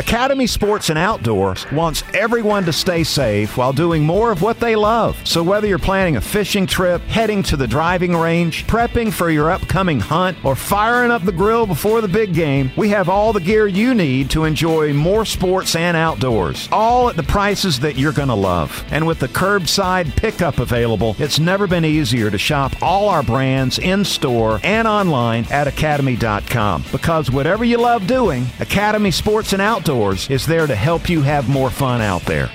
Academy Sports and Outdoors wants everyone to stay safe while doing more of what they love. So whether you're planning a fishing trip, heading to the driving range, prepping for your upcoming hunt, or firing up the grill before the big game, we have all the gear you need to enjoy more sports and outdoors, all at the prices that you're going to love. And with the curbside pickup available, it's never been easier to shop all our brands in store and online at academy.com. Because whatever you love doing, Academy Sports and Outdoors is there to help you have more fun out there.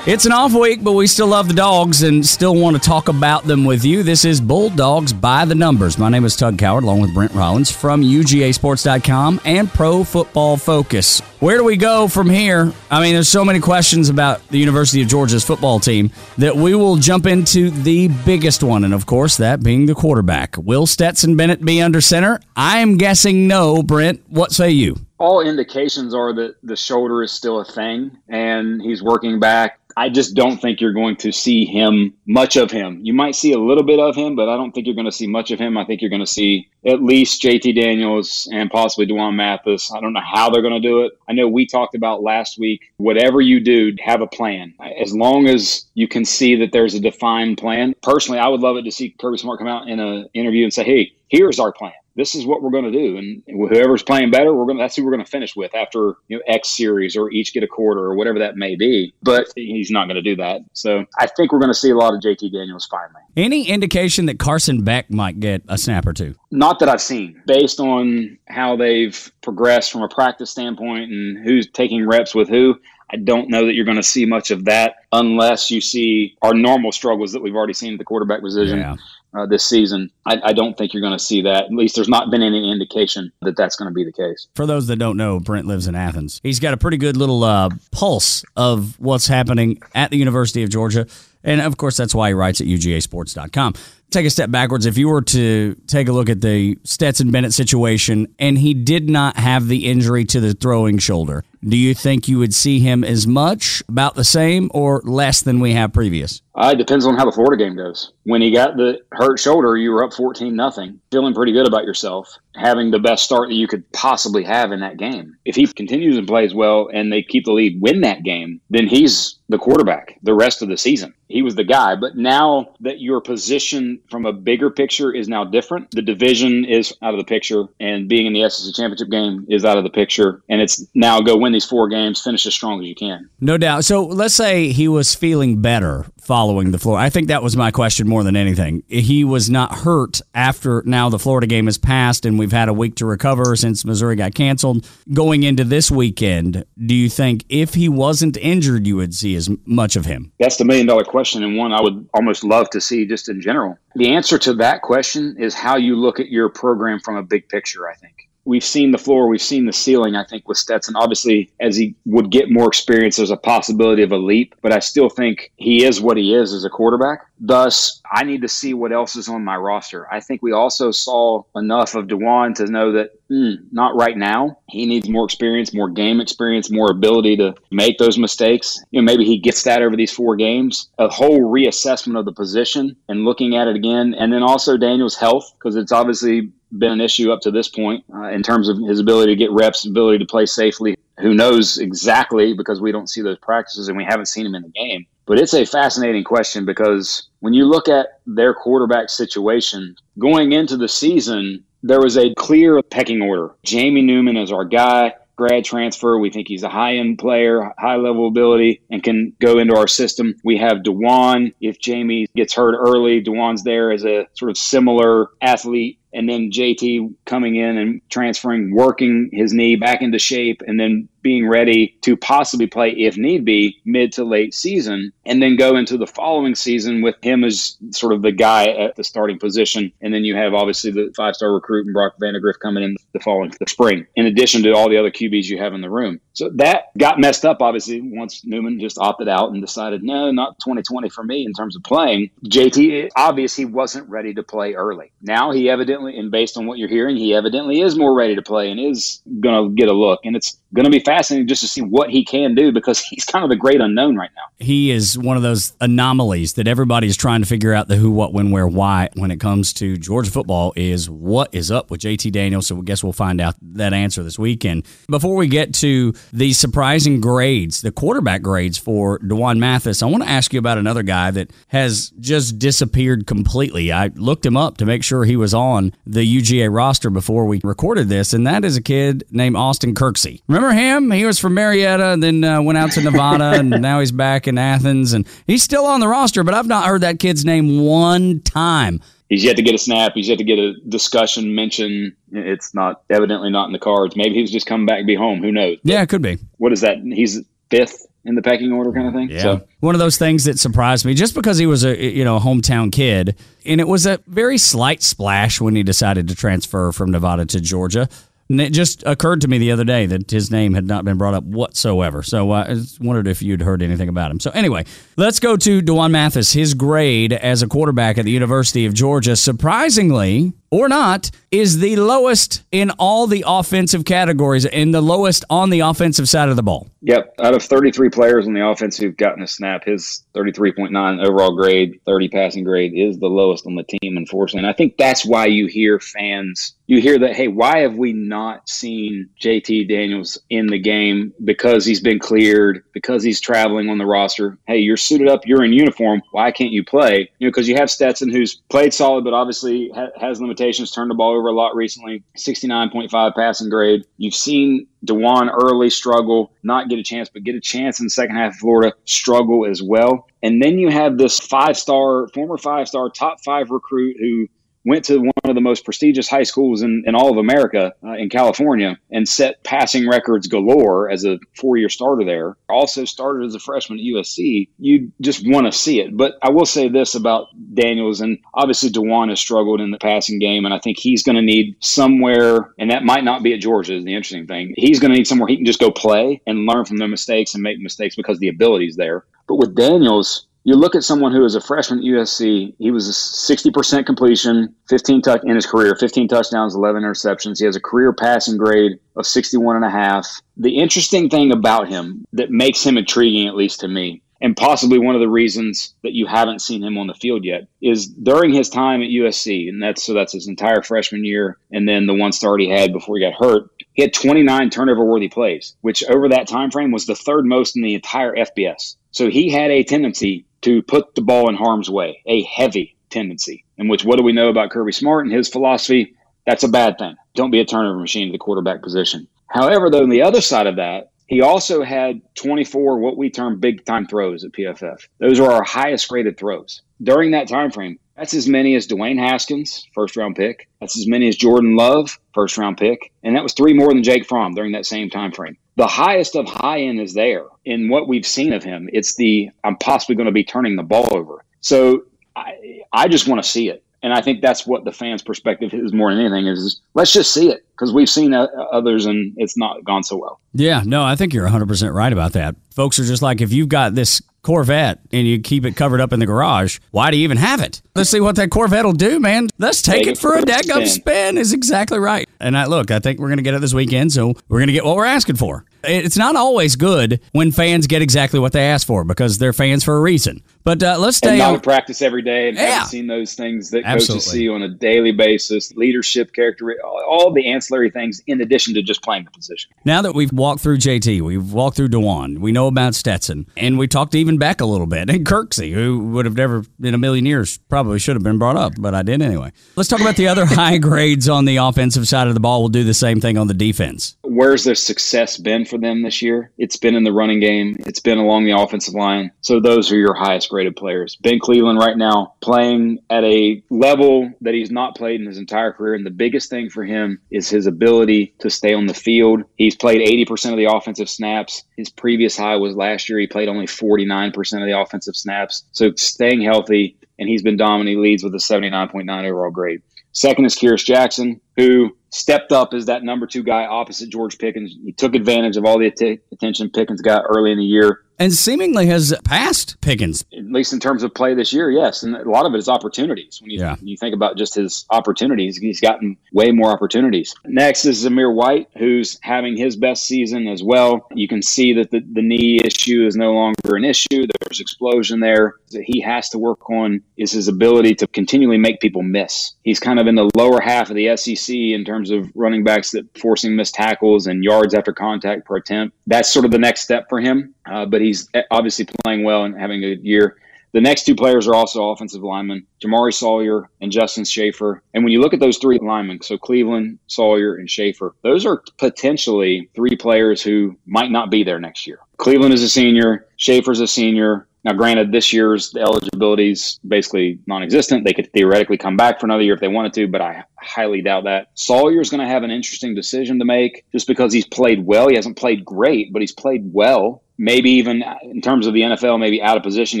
It's an off week, but we still love the dogs and still want to talk about them with you. This is Bulldogs by the Numbers. My name is Tug Cowart, along with Brent Rollins from UGASports.com and Pro Football Focus. Where do we go from here? I mean, there's so many questions about the University of Georgia's football team that we will jump into the biggest one, and of course, that being the quarterback. Will Stetson Bennett be under center? I'm guessing no. Brent, what say you? All indications are that the shoulder is still a thing and he's working back I just don't think you're going to see him much of him. You might see a little bit of him, but I don't think you're going to see much of him. I think you're going to see at least JT Daniels and possibly D'Wan Mathis. I don't know how they're going to do it. I know we talked about last week. Whatever you do, have a plan. As long as you can see that there's a defined plan. Personally, I would love it to see Kirby Smart come out in an interview and say, "Hey, here's our plan." This is what we're going to do, and whoever's playing better, we're going. That's who we're going to finish with after you know X series or each get a quarter or whatever that may be. But he's not going to do that. So I think we're going to see a lot of JT Daniels finally. Any indication that Carson Beck might get a snap or two? Not that I've seen, based on how they've progressed from a practice standpoint and who's taking reps with who. I don't know that you're going to see much of that unless you see our normal struggles that we've already seen at the quarterback position. Yeah uh, this season. I, I, don't think you're going to see that. At least there's not been any indication that that's going to be the case. For those that don't know, Brent lives in Athens. He's got a pretty good little uh, pulse of what's happening at the University of Georgia. And of course, that's why he writes at UGAsports.com. Take a step backwards. If you were to take a look at the Stetson Bennett situation and he did not have the injury to the throwing shoulder, do you think you would see him as much, about the same, or less than we have previous? Uh, it depends on how the Florida game goes. When he got the hurt shoulder, you were up 14 nothing, feeling pretty good about yourself, having the best start that you could possibly have in that game. If he continues and plays well and they keep the lead, win that game, then he's the quarterback the rest of the season. He was the guy. But now that your position from a bigger picture is now different, the division is out of the picture, and being in the SEC championship game is out of the picture, and it's now go win these four games, finish as strong as you can. No doubt. So let's say he was feeling better following the Florida. I think that was my question more than anything. He was not hurt after now the Florida game has passed and we've had a week to recover since Missouri got canceled. Going into this weekend, do you think if he wasn't injured, you would see as much of him? That's the million dollar question, and one I would almost love to see just in general. The answer to that question is how you look at your program from a big picture, I think we've seen the floor, we've seen the ceiling, I think, with Stetson. Obviously, as he would get more experience, there's a possibility of a leap, but I still think he is what he is as a quarterback. Thus, I need to see what else is on my roster. I think we also saw enough of D'Wan to know that mm, not right now. He needs more experience, more game experience, more ability to make those mistakes. You know, maybe he gets that over these four games. A whole reassessment of the position and looking at it again, and then also Daniel's health because it's obviously been an issue up to this point uh, in terms of his ability to get reps, ability to play safely. Who knows exactly because we don't see those practices and we haven't seen him in the game. But it's a fascinating question because when you look at their quarterback situation going into the season, there was a clear pecking order. Jamie Newman is our guy grad transfer. We think he's a high end player, high level ability, and can go into our system. We have D'Wan. If Jamie gets hurt early, D'Wan's there as a sort of similar athlete and then JT coming in and transferring, working his knee back into shape, and then being ready to possibly play, if need be, mid to late season, and then go into the following season with him as sort of the guy at the starting position. And then you have obviously the five star recruit and Brock Vandagriff coming in the following the spring, in addition to all the other QBs you have in the room. So that got messed up, obviously, once Newman just opted out and decided, no, not 2020 for me in terms of playing. JT, obvious he wasn't ready to play early. Now he evidently, and based on what you're hearing, he evidently is more ready to play and is going to get a look. And it's going to be fascinating just to see what he can do because he's kind of the great unknown right now. He is one of those anomalies that everybody's trying to figure out the who, what, when, where, why when it comes to Georgia football is what is up with JT Daniels. So I guess we'll find out that answer this weekend. Before we get to the surprising grades, the quarterback grades for D'Wan Mathis, I want to ask you about another guy that has just disappeared completely. I looked him up to make sure he was on the UGA roster before we recorded this, and that is a kid named Austin Kirksey. Remember him? He was from Marietta and then uh, went out to Nevada, and now he's back in Athens, and he's still on the roster, but I've not heard that kid's name one time. He's yet to get a snap. He's yet to get a discussion mention. It's not evidently not in the cards. Maybe he's just come back and be home. Who knows? Yeah, it could be. What is that? He's fifth in the pecking order kind of thing. Yeah. So. One of those things that surprised me just because he was a you know a hometown kid and it was a very slight splash when he decided to transfer from Nevada to Georgia. And it just occurred to me the other day that his name had not been brought up whatsoever. So I just wondered if you'd heard anything about him. So anyway, let's go to D'Wan Mathis. His grade as a quarterback at the University of Georgia, surprisingly or not, is the lowest in all the offensive categories and the lowest on the offensive side of the ball. Yep. Out of 33 players on the offense who've gotten a snap, his 33.9 overall grade, 30 passing grade is the lowest on the team, unfortunately. And I think that's why you hear fans, you hear that, hey, why have we not seen JT Daniels in the game? Because he's been cleared, because he's traveling on the roster. Hey, you're suited up, you're in uniform. Why can't you play? You know, because you have Stetson who's played solid, but obviously has limitations, turned the ball over a lot recently, 69.5 passing grade. You've seen D'Wan early struggle, not get a chance, but get a chance in the second half of Florida, struggle as well. And then you have this five star, former five star, top five recruit who went to one of the most prestigious high schools in, in all of America uh, in California and set passing records galore as a four year starter there. Also started as a freshman at USC. You just want to see it. But I will say this about Daniels, and obviously D'Wan has struggled in the passing game, and I think he's going to need somewhere, and that might not be at Georgia, is the interesting thing. He's going to need somewhere he can just go play and learn from their mistakes and make mistakes because the ability's there. But with Daniels, you look at someone who is a freshman at USC, he was a 60% completion, 15 touch in his career, 15 touchdowns, 11 interceptions. He has a career passing grade of 61 and a half. The interesting thing about him that makes him intriguing, at least to me, and possibly one of the reasons that you haven't seen him on the field yet is during his time at USC, and that's so that's his entire freshman year, and then the one start he had before he got hurt. He had 29 turnover worthy plays, which over that time frame was the third most in the entire FBS. So he had a tendency to put the ball in harm's way, a heavy tendency. In which, what do we know about Kirby Smart and his philosophy? That's a bad thing. Don't be a turnover machine at the quarterback position. However, though, on the other side of that, he also had 24 what we term big time throws at PFF. Those are our highest rated throws. During that time frame, that's as many as Dwayne Haskins, first round pick. That's as many as Jordan Love, first round pick. And that was three more than Jake Fromm during that same time frame the highest of high end is there in what we've seen of him. It's the I'm possibly going to be turning the ball over. So I, I just want to see it. And I think that's what the fans' perspective is more than anything is let's just see it because we've seen uh, others and it's not gone so well. Yeah, no, I think you're 100% right about that. Folks are just like, if you've got this Corvette and you keep it covered up in the garage, why do you even have it? Let's see what that Corvette will do, man. Let's take, take it for a daggum spin. spin is exactly right. And I look, I think we're going to get it this weekend, so we're going to get what we're asking for. It's not always good when fans get exactly what they ask for because they're fans for a reason. But uh, let's stay and not on practice every day and yeah. haven't seen those things that Absolutely. coaches see on a daily basis, leadership character, all the ancillary things in addition to just playing the position. Now that we've walked through JT, we've walked through D'Wan, we know about Stetson, and we talked even back a little bit, and Kirksey, who would have never in a million years probably should have been brought up, but I did anyway. Let's talk about the other high grades on the offensive side of the ball. We'll do the same thing on the defense. Where's their success been for them this year? It's been in the running game. It's been along the offensive line. So those are your highest players. Ben Cleveland right now playing at a level that he's not played in his entire career. And the biggest thing for him is his ability to stay on the field. He's played 80% of the offensive snaps. His previous high was last year. He played only 49% of the offensive snaps. So staying healthy, and he's been dominant. He leads with a 79.9 overall grade. Second is Kearis Jackson, who stepped up as that number two guy opposite George Pickens. He took advantage of all the att- attention Pickens got early in the year. And seemingly has passed Pickens. At least in terms of play this year, yes. And a lot of it is opportunities. When you, Yeah. when you think about just his opportunities, he's gotten way more opportunities. Next is Zamir White, who's having his best season as well. You can see that the, the knee issue is no longer an issue. There's explosion there. That he has to work on is his ability to continually make people miss. He's kind of in the lower half of the SEC in terms of running backs that forcing missed tackles and yards after contact per attempt. That's sort of the next step for him. Uh, but he's obviously playing well and having a good year. The next two players are also offensive linemen, Jamaree Salyer and Justin Shaffer. And when you look at those three linemen, so Cleveland, Salyer, and Shaffer, those are potentially three players who might not be there next year. Cleveland is a senior, Shaffer's a senior. Now, granted, this year's eligibility is basically non existent. They could theoretically come back for another year if they wanted to, but I highly doubt that. Salyer's going to have an interesting decision to make just because he's played well. He hasn't played great, but he's played well maybe even in terms of the NFL, maybe out of position.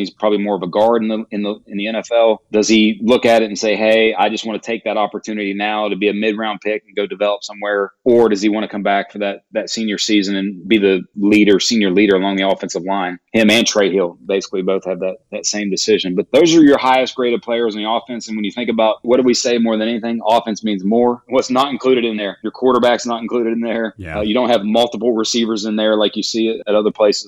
He's probably more of a guard in the in the in the NFL. Does he look at it and say, "Hey, I just want to take that opportunity now to be a mid round pick and go develop somewhere," or does he want to come back for that that senior season and be the leader, senior leader along the offensive line? Him and Trey Hill basically both have that that same decision. But those are your highest graded players in the offense. And when you think about what do we say more than anything, offense means more. What's not included in there? Your quarterback's not included in there. Yeah. Uh, you don't have multiple receivers in there like you see at other places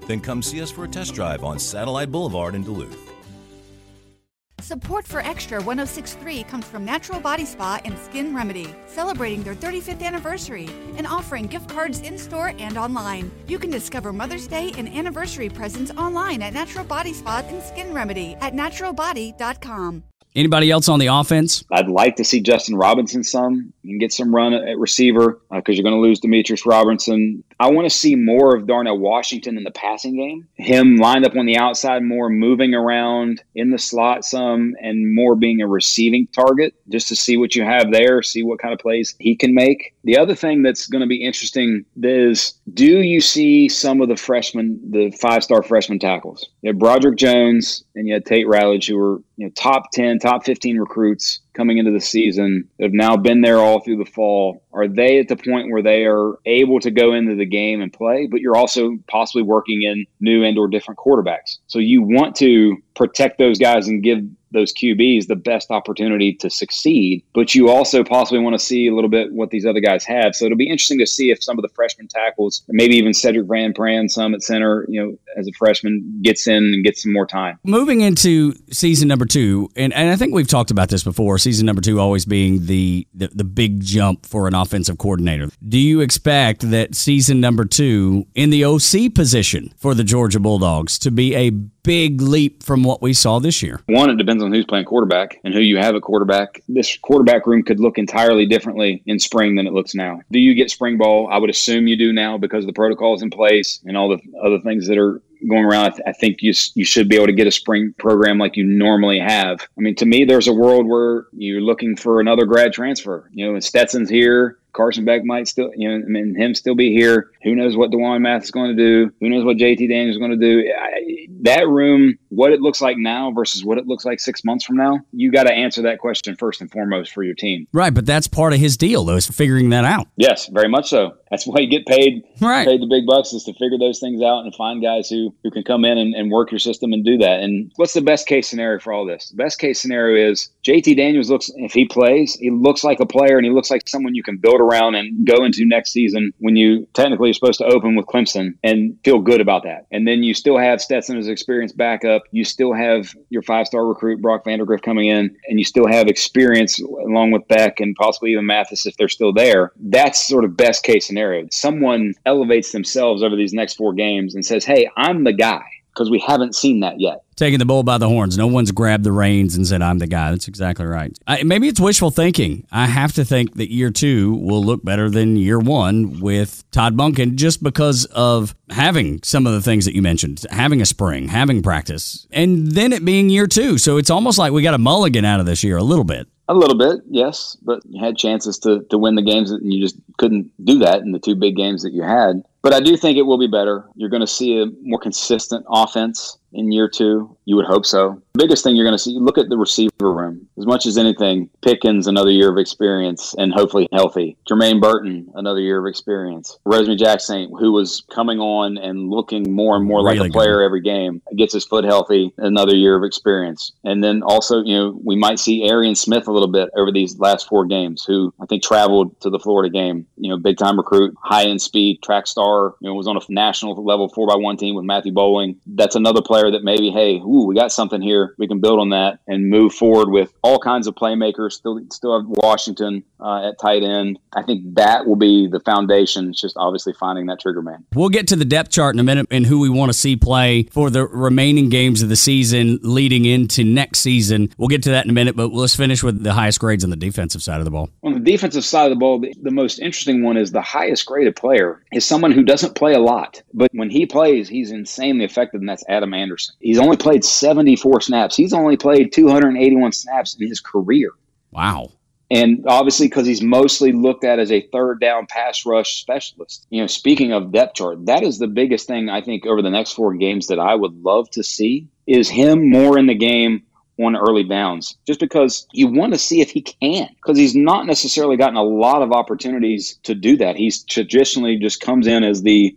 then come see us for a test drive on Satellite Boulevard in Duluth. Support for Extra 1063 comes from Natural Body Spa and Skin Remedy, celebrating their 35th anniversary and offering gift cards in store and online. You can discover Mother's Day and anniversary presents online at Natural Body Spa and Skin Remedy at naturalbody.com. Anybody else on the offense? I'd like to see Justin Robinson some and get some run at receiver uh, because you're going to lose Demetrius Robinson. I want to see more of Darnell Washington in the passing game. Him lined up on the outside more, moving around in the slot some, and more being a receiving target just to see what you have there, see what kind of plays he can make. The other thing that's going to be interesting is do you see some of the freshmen, the five star freshman tackles? You had Broderick Jones and you had Tate Ratledge, who were you know, top 10, top 15 recruits coming into the season have now been there all through the fall. Are they at the point where they are able to go into the game and play? But you're also possibly working in new and or different quarterbacks. So you want to protect those guys and give those QBs the best opportunity to succeed. But you also possibly want to see a little bit what these other guys have. So it'll be interesting to see if some of the freshman tackles, maybe even Sedrick Van Pran, some at center, you know, as a freshman, gets in and gets some more time. Moving into season number two, and, and I think we've talked about this before, season number two always being the, the, the big jump for an offensive coordinator. Do you expect that season number two in the OC position for the Georgia Bulldogs to be a big leap from what we saw this year? One, it depends on who's playing quarterback and who you have at quarterback. This quarterback room could look entirely differently in spring than it looks now. Do you get spring ball? I would assume you do now because the protocols in place and all the other things that are going around. I, th- I think you you should be able to get a spring program like you normally have. I mean, to me, there's a world where you're looking for another grad transfer. You know, and Stetson's here. Carson Beck might still, you know, I mean, him still be here. Who knows what D'Wan Mathis going to do? Who knows what JT Daniels is going to do? I, that room, what it looks like now versus what it looks like six months from now, you got to answer that question first and foremost for your team. Right, but that's part of his deal, though, is figuring that out. Yes, very much so. That's why you get paid Right. paid the big bucks is to figure those things out and find guys who who can come in and, and work your system and do that. And what's the best case scenario for all this? The best case scenario is JT Daniels looks if he plays, he looks like a player and he looks like someone you can build around and go into next season when you technically are supposed to open with Clemson and feel good about that. And then you still have Stetson as experienced backup. You still have your five star recruit Brock Vandagriff coming in, and you still have experience along with Beck and possibly even Mathis if they're still there. That's sort of best case scenario. Someone elevates themselves over these next four games and says, "Hey, I'm the guy." Because we haven't seen that yet. Taking the bull by the horns. No one's grabbed the reins and said, I'm the guy. That's exactly right. I, maybe it's wishful thinking. I have to think that year two will look better than year one with Todd Monken just because of having some of the things that you mentioned, having a spring, having practice, and then it being year two. So it's almost like we got a mulligan out of this year a little bit. A little bit, yes, but you had chances to, to win the games and you just couldn't do that in the two big games that you had. But I do think it will be better. You're going to see a more consistent offense in year two. You would hope so. The biggest thing you're going to see, look at the receiver room. As much as anything, Pickens, another year of experience and hopefully healthy. Jermaine Burton, another year of experience. Rosemary Jackson, who was coming on and looking more and more really like a player good. every game, gets his foot healthy, another year of experience. And then also, you know, we might see Arian Smith a little bit over these last four games, who I think traveled to the Florida game. You know, big time recruit, high end speed, track star, you know, was on a national level four by one team with Matthew Boling. That's another player player that maybe, hey, ooh, we got something here. We can build on that and move forward with all kinds of playmakers. Still, still have Washington uh, at tight end. I think that will be the foundation. It's just obviously finding that trigger man. We'll get to the depth chart in a minute and who we want to see play for the remaining games of the season leading into next season. We'll get to that in a minute, but let's finish with the highest grades on the defensive side of the ball. On the defensive side of the ball, the, the most interesting one is the highest graded player is someone who doesn't play a lot, but when he plays, he's insanely effective, and that's Adam Anderson. Anderson. He's only played 74 snaps. He's only played 281 snaps in his career. Wow. And obviously, because he's mostly looked at as a third down pass rush specialist. You know, speaking of depth chart, that is the biggest thing I think over the next four games that I would love to see is him more in the game on early downs, just because you want to see if he can, because he's not necessarily gotten a lot of opportunities to do that. He's traditionally just comes in as the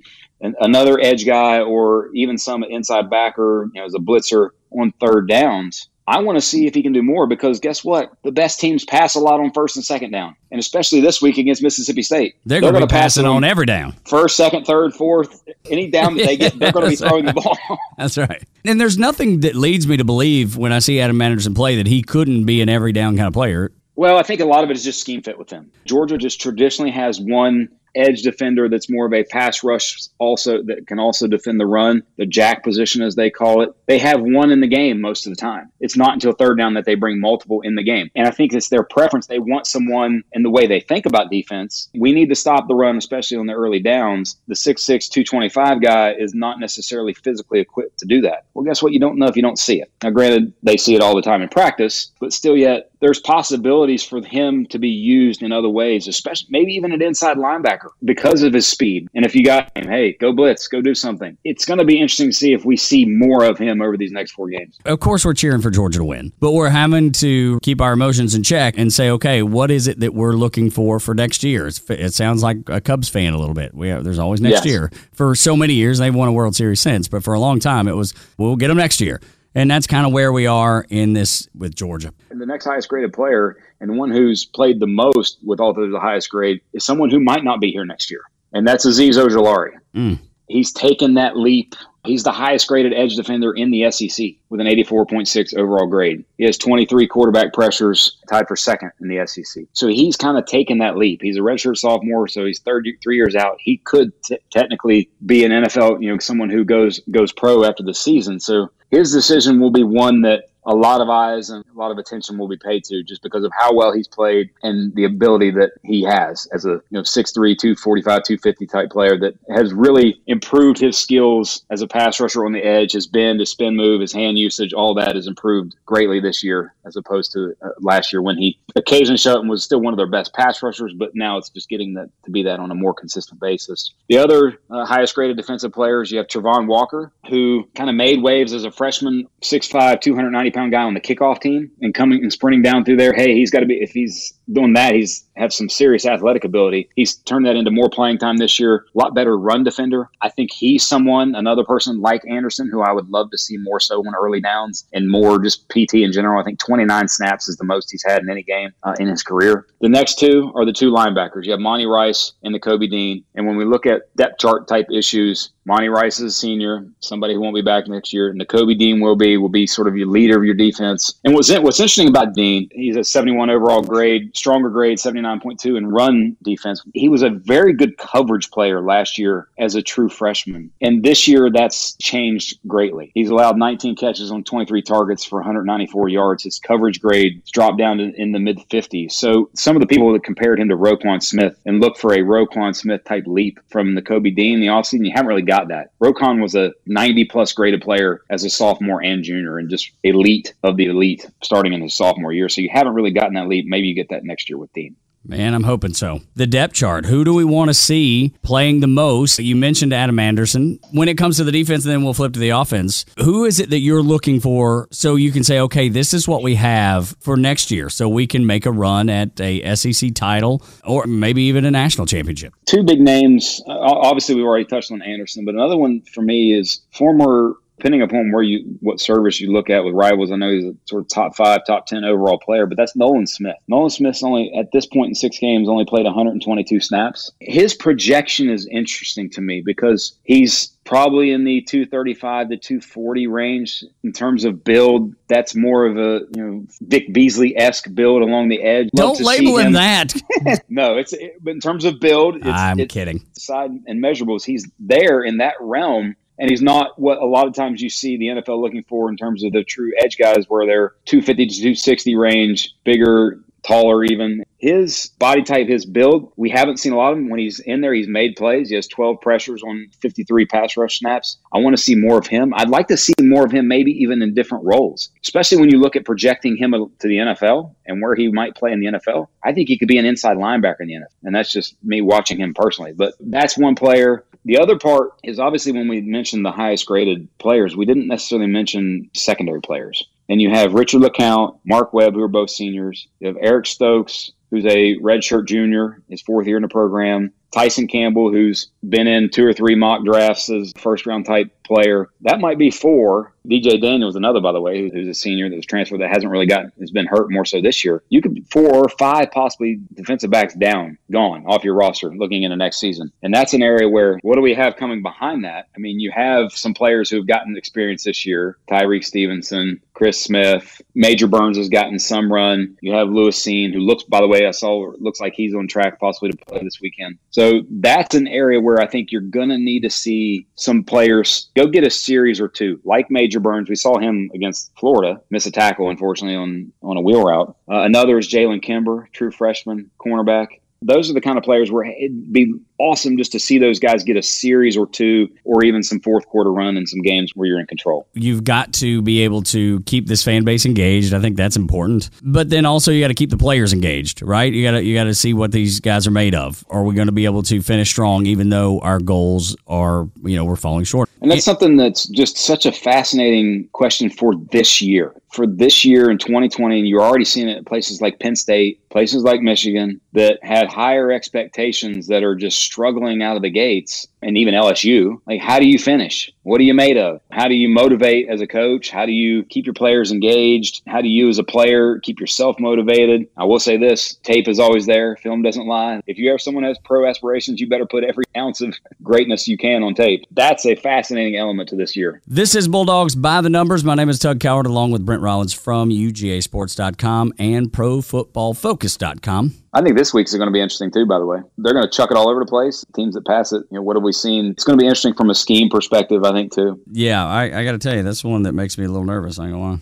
another edge guy or even some inside backer, you know, as a blitzer on third downs. I want to see if he can do more because guess what? The best teams pass a lot on first and second down, and especially this week against Mississippi State. They're, they're going to pass it on every down. First, second, third, fourth, any down that they get, they're going to be throwing right. the ball. That's right. And there's nothing that leads me to believe when I see Adam Anderson play that he couldn't be an every down kind of player. Well, I think a lot of it is just scheme fit with him. Georgia just traditionally has one edge defender that's more of a pass rush also that can also defend the run, the jack position as they call it. They have one in the game most of the time. It's not until third down that they bring multiple in the game. And I think it's their preference. They want someone in the way they think about defense. We need to stop the run, especially on the early downs. The 6'6, 225 guy is not necessarily physically equipped to do that. Well, guess what? You don't know if you don't see it. Now, granted, they see it all the time in practice, but still yet there's possibilities for him to be used in other ways, especially maybe even an inside linebacker because of his speed. And if you got him, hey, go blitz, go do something. It's going to be interesting to see if we see more of him over these next four games. Of course, we're cheering for Georgia to win, but we're having to keep our emotions in check and say, okay, what is it that we're looking for for next year? it sounds like a Cubs fan a little bit. We have, there's always next yes. year. For so many years, they've won a World Series since, but for a long time, it was we'll get them next year. And that's kind of where we are in this with Georgia. And the next highest graded player and the one who's played the most with all of the highest grade is someone who might not be here next year. And that's Azeez Ojulari. Mm. He's taken that leap. He's the highest graded edge defender in the SEC with an 84.6 overall grade. He has 23 quarterback pressures, tied for second in the SEC. So he's kind of taken that leap. He's a redshirt sophomore, so he's third, three years out. He could t- technically be an NFL, you know, someone who goes goes pro after the season. So his decision will be one that a lot of eyes and a lot of attention will be paid to just because of how well he's played and the ability that he has as a you know 6'3 245 250 type player that has really improved his skills as a pass rusher on the edge. His bend his spin move his hand usage all that has improved greatly this year as opposed to uh, last year when he occasionally showed and was still one of their best pass rushers but now it's just getting that to be that on a more consistent basis. The other uh, highest graded defensive players you have Travon Walker who kind of made waves as a freshman 6'5 290 pound guy on the kickoff team and coming and sprinting down through there. Hey, he's got to be if he's doing that, he's have some serious athletic ability. He's turned that into more playing time this year. A lot better run defender. I think he's someone, another person like Anderson, who I would love to see more so on early downs and more just PT in general. I think 29 snaps is the most he's had in any game uh, in his career. The next two are the two linebackers. You have Monty Rice and Nakobe Dean. And when we look at depth chart type issues, Monty Rice is a senior, somebody who won't be back next year, and Nakobe Dean will be will be sort of your leader of your defense. And what's what's interesting about Dean, he's a 71 overall grade stronger grade, 79.2 in run defense. He was a very good coverage player last year as a true freshman. And this year, that's changed greatly. He's allowed 19 catches on 23 targets for 194 yards. His coverage grade dropped down to, in the mid 50s. So some of the people that compared him to Roquan Smith and look for a Roquan Smith type leap from Nakobe Dean the offseason, you haven't really got that. Roquan was a 90 plus graded player as a sophomore and junior and just elite of the elite starting in his sophomore year. So you haven't really gotten that leap. Maybe you get that next year with Dean. Man, I'm hoping so. The depth chart. Who do we want to see playing the most? You mentioned Adam Anderson. When it comes to the defense, then we'll flip to the offense. Who is it that you're looking for so you can say, okay, this is what we have for next year so we can make a run at a SEC title or maybe even a national championship? Two big names. Obviously, we've already touched on Anderson, but another one for me is former depending upon where you what service you look at with rivals, I know he's a sort of top five, top ten overall player, but that's Nolan Smith. Nolan Smith's only at this point in six games only played 122 snaps. His projection is interesting to me because he's probably in the 235 to 240 range in terms of build. That's more of a you know Vic Beasley esque build along the edge. Love Don't label him, him that. no, it's but in terms of build, it's, I'm it's kidding. Side and measurables, he's there in that realm and he's not what a lot of times you see the NFL looking for in terms of the true edge guys, where they're 250 to 260 range, bigger, taller even. His body type, his build, we haven't seen a lot of him. When he's in there, he's made plays. He has 12 pressures on 53 pass rush snaps. I want to see more of him. I'd like to see more of him, maybe even in different roles, especially when you look at projecting him to the NFL and where he might play in the NFL. I think he could be an inside linebacker in the NFL. And that's just me watching him personally. But that's one player. The other part is obviously when we mentioned the highest graded players, we didn't necessarily mention secondary players. And you have Richard LeCounte, Mark Webb, who are both seniors. You have Eric Stokes, who's a redshirt junior, his fourth year in the program. Tyson Campbell, who's been in two or three mock drafts as first round type player. That might be four. DJ Daniels, another, by the way, who's a senior that was transferred that hasn't really gotten, has been hurt more so this year. You could four or five possibly defensive backs down, gone off your roster looking into next season. And that's an area where what do we have coming behind that? I mean, you have some players who've gotten experience this year Tyrique Stevenson, Chris Smith, Major Burns has gotten some run. You have Lewis Cine, who looks, by the way, I saw looks like he's on track possibly to play this weekend. So that's an area where I think you're going to need to see some players go get a series or two, like Major Burns. We saw him against Florida miss a tackle, unfortunately, on on a wheel route. Uh, another is Jalen Kimber, true freshman cornerback those are the kind of players where it'd be awesome just to see those guys get a series or two or even some fourth quarter run in some games where you're in control. You've got to be able to keep this fan base engaged. I think that's important. But then also you got to keep the players engaged, right? You got to you got to see what these guys are made of. Are we going to be able to finish strong even though our goals are, you know, we're falling short? And that's something that's just such a fascinating question for this year. For this year in 2020 and you're already seeing it at places like Penn State, places like Michigan that had higher expectations that are just struggling out of the gates and even LSU, like how do you finish? What are you made of? How do you motivate as a coach? How do you keep your players engaged? How do you as a player keep yourself motivated? I will say this, tape is always there. Film doesn't lie. If you have someone has pro aspirations, you better put every ounce of greatness you can on tape. That's a fascinating element to this year. This is Bulldogs by the numbers. My name is Tug Cowart along with Brent Rollins from UGAsports.com and ProFootballFocus.com. I think this week's is going to be interesting too. By the way, they're going to chuck it all over the place. Teams that pass it, you know, what have we seen? It's going to be interesting from a scheme perspective. I think too. Yeah, I, I got to tell you, that's one that makes me a little nervous. I ain't gonna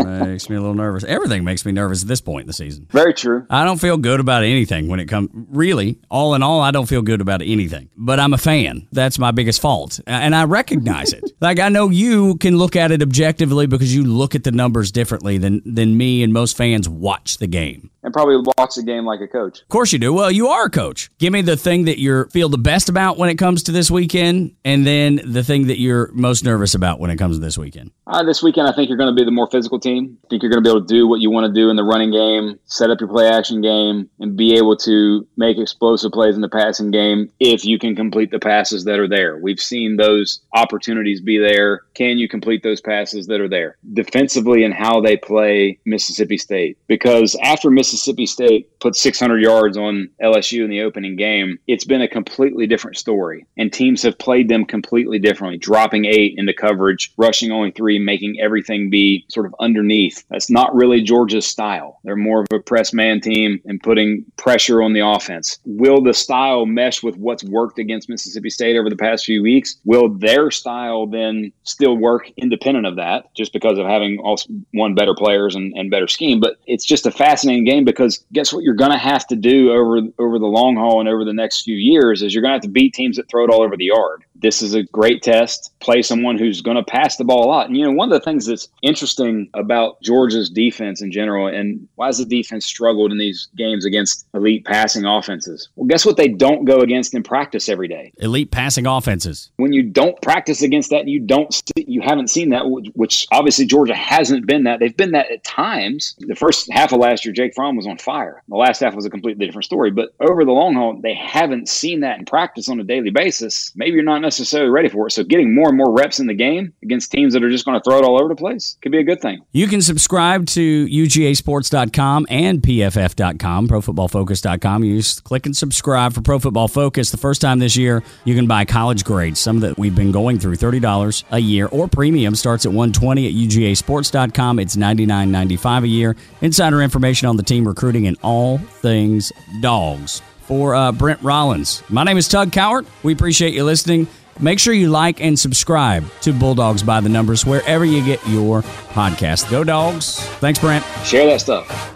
lie. makes me a little nervous. Everything makes me nervous at this point in the season. Very true. I don't feel good about anything when it comes. Really, all in all, I don't feel good about anything. But I'm a fan. That's my biggest fault, and I recognize it. like I know you can look at it objectively because you look at the numbers differently than than me and most fans watch the game and probably watch the game like a coach. Of course you do. Well, you are a coach. Give me the thing that you feel the best about when it comes to this weekend, and then the thing that you're most nervous about when it comes to this weekend. Uh, this weekend, I think you're going to be the more physical team. I think you're going to be able to do what you want to do in the running game, set up your play action game, and be able to make explosive plays in the passing game if you can complete the passes that are there. We've seen those opportunities be there. Can you complete those passes that are there? Defensively and how they play Mississippi State. Because after Mississippi State put 600 yards on LSU in the opening game, it's been a completely different story. And teams have played them completely differently, dropping eight into coverage, rushing only three, making everything be sort of underneath. That's not really Georgia's style. They're more of a press man team and putting pressure on the offense. Will the style mesh with what's worked against Mississippi State over the past few weeks? Will their style then still work independent of that just because of having also one better players and, and better scheme? But it's just a fascinating because guess what you're going to have to do over over the long haul and over the next few years is you're going to have to beat teams that throw it all over the yard this is a great test. Play someone who's going to pass the ball a lot. And, you know, one of the things that's interesting about Georgia's defense in general, and why has the defense struggled in these games against elite passing offenses? Well, guess what they don't go against in practice every day? Elite passing offenses. When you don't practice against that, you don't see, you haven't seen that, which obviously Georgia hasn't been that. They've been that at times. The first half of last year, Jake Fromm was on fire. The last half was a completely different story. But over the long haul, they haven't seen that in practice on a daily basis. Maybe you're not necessarily necessarily ready for it. So getting more and more reps in the game against teams that are just going to throw it all over the place could be a good thing. You can subscribe to UGAsports.com and PFF.com, ProFootballFocus.com. You just click and subscribe for Pro Football Focus. The first time this year, you can buy college grades, some that we've been going through, $30 a year, or premium starts at 120 at UGAsports.com. It's $99.95 a year. Insider information on the team recruiting and all things dogs for uh, Brent Rollins. My name is Tug Cowart. We appreciate you listening. Make sure you like and subscribe to Bulldogs by the Numbers wherever you get your podcast. Go Dogs. Thanks, Brent. Share that stuff.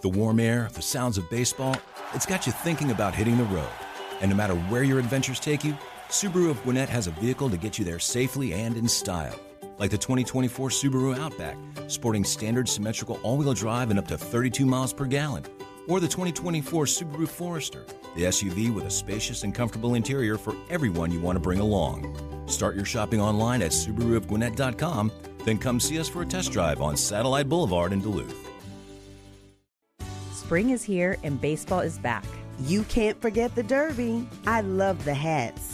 The warm air, the sounds of baseball, it's got you thinking about hitting the road. And no matter where your adventures take you, Subaru of Gwinnett has a vehicle to get you there safely and in style. Like the 2024 Subaru Outback, sporting standard symmetrical all wheel drive and up to 32 miles per gallon or the 2024 Subaru Forester, the SUV with a spacious and comfortable interior for everyone you want to bring along. Start your shopping online at SubaruofGwinnett.com, then come see us for a test drive on Satellite Boulevard in Duluth. Spring is here and baseball is back. You can't forget the Derby. I love the hats.